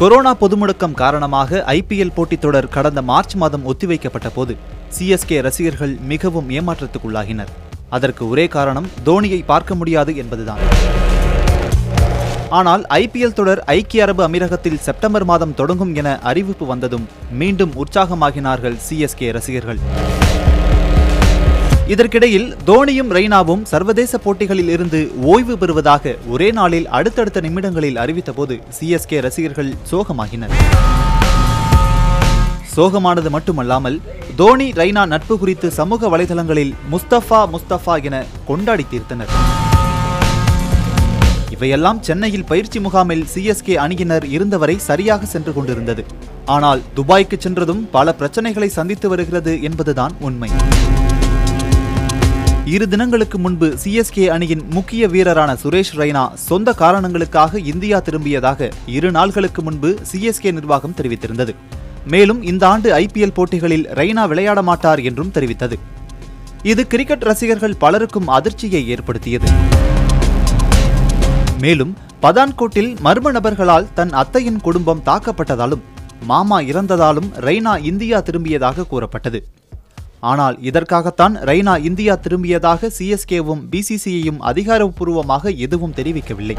Corona பொதுமுடக்கம் காரணமாக IPL போட்டித் தொடர் கடந்த மார்ச் மாதம் ஒத்திவைக்கப்பட்ட போது சிஎஸ்கே ரசிகர்கள் மிகவும் ஏமாற்றத்துக்குள்ளாகினர். அதற்கு ஒரே காரணம் தோனியை பார்க்க முடியாது என்பதுதான். ஆனால் ஐபிஎல் தொடர் ஐக்கிய அரபு அமீரகத்தில் செப்டம்பர் மாதம் தொடங்கும் என அறிவிப்பு வந்ததும் மீண்டும் உற்சாகமாகினார்கள் சிஎஸ்கே ரசிகர்கள். இதற்கிடையில் தோனியும் ரெய்னாவும் சர்வதேச போட்டிகளில் இருந்து ஓய்வு பெறுவதாக ஒரே நாளில் அடுத்தடுத்த நிமிடங்களில் அறிவித்தபோது சிஎஸ்கே ரசிகர்கள் சோகமாகினர். சோகமானது மட்டுமல்லாமல் தோனி ரெய்னா நட்பு குறித்து சமூக வலைதளங்களில் முஸ்தபா முஸ்தபா என கொண்டாடி தீர்த்தனர். இவையெல்லாம் சென்னையில் பயிற்சி முகாமில் சிஎஸ்கே அணியினர் இருந்தவரை சரியாக சென்று கொண்டிருந்தது. ஆனால் துபாய்க்கு சென்றதும் பல பிரச்சனைகளை சந்தித்து வருகிறது என்பதுதான் உண்மை. இரு தினங்களுக்கு முன்பு சிஎஸ்கே அணியின் முக்கிய வீரரான சுரேஷ் ரெய்னா சொந்த காரணங்களுக்காக இந்தியா திரும்பியதாக இரு நாள்களுக்கு முன்பு சிஎஸ்கே நிர்வாகம் தெரிவித்திருந்தது. மேலும் இந்த ஆண்டு ஐபிஎல் போட்டிகளில் ரெய்னா விளையாட மாட்டார் என்றும் தெரிவித்தது. இது கிரிக்கெட் ரசிகர்கள் பலருக்கும் அதிர்ச்சியை ஏற்படுத்தியது. மேலும் பதான்கோட்டில் மர்ம நபர்களால் தன் அத்தையின் குடும்பம் தாக்கப்பட்டதாலும் மாமா இறந்ததாலும் ரெய்னா இந்தியா திரும்பியதாக கூறப்பட்டது. ஆனால் இதற்காகத்தான் ரெய்னா இந்தியா திரும்பியதாக சிஎஸ்கேவும் பிசிசிஐயும் அதிகாரப்பூர்வமாக எதுவும் தெரிவிக்கவில்லை.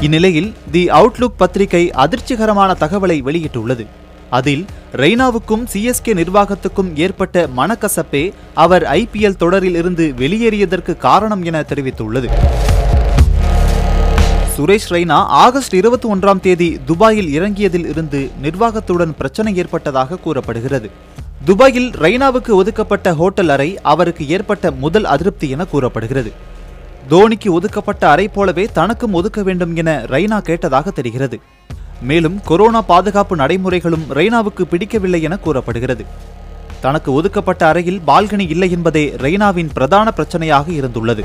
இந்நிலையில் தி அவுட்லுக் பத்திரிகை அதிர்ச்சிகரமான தகவலை வெளியிட்டுள்ளது. அதில் ரெய்னாவுக்கும் சிஎஸ்கே நிர்வாகத்துக்கும் ஏற்பட்ட மனக்கசப்பே அவர் ஐபிஎல் தொடரில் இருந்து வெளியேறியதற்கு காரணம் என தெரிவித்துள்ளது. சுரேஷ் ரெய்னா ஆகஸ்ட் இருபத்தி ஒன்றாம் தேதி துபாயில் இறங்கியதில் இருந்து நிர்வாகத்துடன் பிரச்சனை ஏற்பட்டதாக கூறப்படுகிறது. துபாயில் ரெய்னாவுக்கு ஒதுக்கப்பட்ட ஹோட்டல் அறை அவருக்கு ஏற்பட்ட முதல் அதிருப்தி என கூறப்படுகிறது. தோனிக்கு ஒதுக்கப்பட்ட அறை போலவே தனக்கும் ஒதுக்க வேண்டும் என ரெய்னா கேட்டதாக தெரிகிறது. மேலும் கொரோனா பாதுகாப்பு நடைமுறைகளும் ரெய்னாவுக்கு பிடிக்கவில்லை என கூறப்படுகிறது. தனக்கு ஒதுக்கப்பட்ட அறையில் பால்கனி இல்லை என்பதே ரெய்னாவின் பிரதான பிரச்சனையாக இருந்துள்ளது.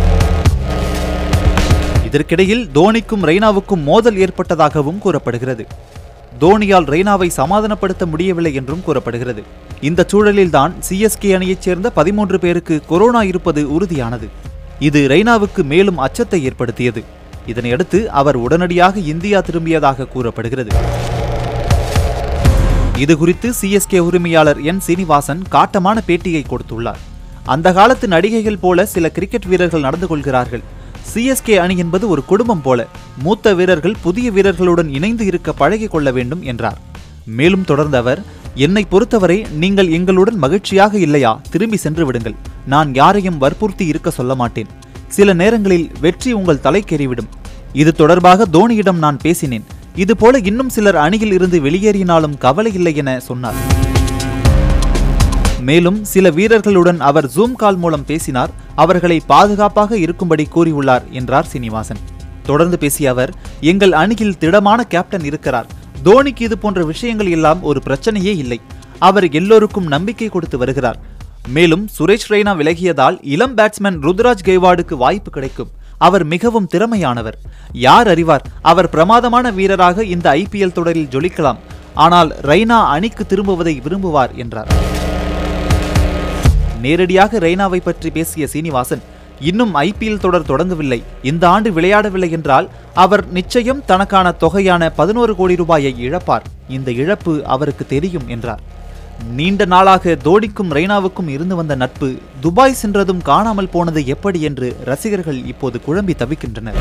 இதற்கிடையில் தோனிக்கும் ரெய்னாவுக்கும் மோதல் ஏற்பட்டதாகவும் கூறப்படுகிறது. தோனியால் ரெய்னாவை சமாதானப்படுத்த முடியவில்லை என்றும் கூறப்படுகிறது. இந்த சூழலில்தான் சிஎஸ்கே அணியைச் சேர்ந்த பதிமூன்று பேருக்கு கொரோனா இருப்பது உறுதியானது. இது ரெய்னாவுக்கு மேலும் அச்சத்தை ஏற்படுத்தியது. இதனையடுத்து அவர் உடனடியாக இந்தியா திரும்பியதாக கூறப்படுகிறது. இது குறித்து சிஎஸ்கே உரிமையாளர் என் சீனிவாசன் காட்டமான பேட்டியை கொடுத்துள்ளார். அந்த காலத்து நடிகைகள் போல சில கிரிக்கெட் வீரர்கள் நடந்து கொள்கிறார்கள். சிஎஸ்கே அணி என்பது ஒரு குடும்பம் போல. மூத்த வீரர்கள் புதிய வீரர்களுடன் இணைந்து இருக்க பழகிக் கொள்ள வேண்டும் என்றார். மேலும் தொடர்ந்த அவர் என்னை பொறுத்தவரை நீங்கள் எங்களுடன் மகிழ்ச்சியாக இல்லையா? திரும்பி சென்று விடுங்கள். நான் யாரையும் வற்புறுத்தி இருக்க சொல்ல மாட்டேன். சில நேரங்களில் வெற்றி உங்கள் தலைக்கேறிவிடும் இது தொடர்பாக தோனியிடம் நான் பேசினேன். இதுபோல இன்னும் சிலர் அணியில் இருந்து வெளியேறினாலும் கவலை இல்லை என சொன்னார். மேலும் சில வீரர்களுடன் அவர் ஜூம் கால் மூலம் பேசினார். அவர்களை பாதுகாப்பாக இருக்கும்படி கூறியுள்ளார் என்றார் சீனிவாசன். தொடர்ந்து பேசிய அவர் எங்கள் அணியில் திடமான கேப்டன் இருக்கிறார். தோனிக்கு இது போன்ற விஷயங்கள் எல்லாம் ஒரு பிரச்சனையே இல்லை. அவர் எல்லோருக்கும் நம்பிக்கை கொடுத்து வருகிறார். மேலும் சுரேஷ் ரெய்னா விலகியதால் இளம் பேட்ஸ்மேன் ருத்ராஜ் கெய்வாடுக்கு வாய்ப்பு கிடைக்கும். அவர் மிகவும் திறமையானவர். யார் அறிவார் அவர் பிரமாதமான வீரராக இந்த ஐபிஎல் தொடரில் ஜொலிக்கலாம். ஆனால் ரெய்னா அணிக்கு திரும்புவதை விரும்புவார் என்றார். நேரடியாக ரெய்னாவை பற்றி பேசிய சீனிவாசன் இன்னும் ஐபிஎல் தொடர் தொடங்கவில்லை. இந்த ஆண்டு விளையாடவில்லை என்றால் அவர் நிச்சயம் தனக்கான தொகையான பதினோரு கோடி ரூபாயை இழப்பார். இந்த இழப்பு அவருக்கு தெரியும் என்றார். நீண்ட நாளாக தோனிக்கும் ரெய்னாவுக்கும் இருந்து வந்த நட்பு துபாய் சென்றதும் காணாமல் போனது எப்படி என்று ரசிகர்கள் இப்போது குழம்பி தவிக்கின்றனர்.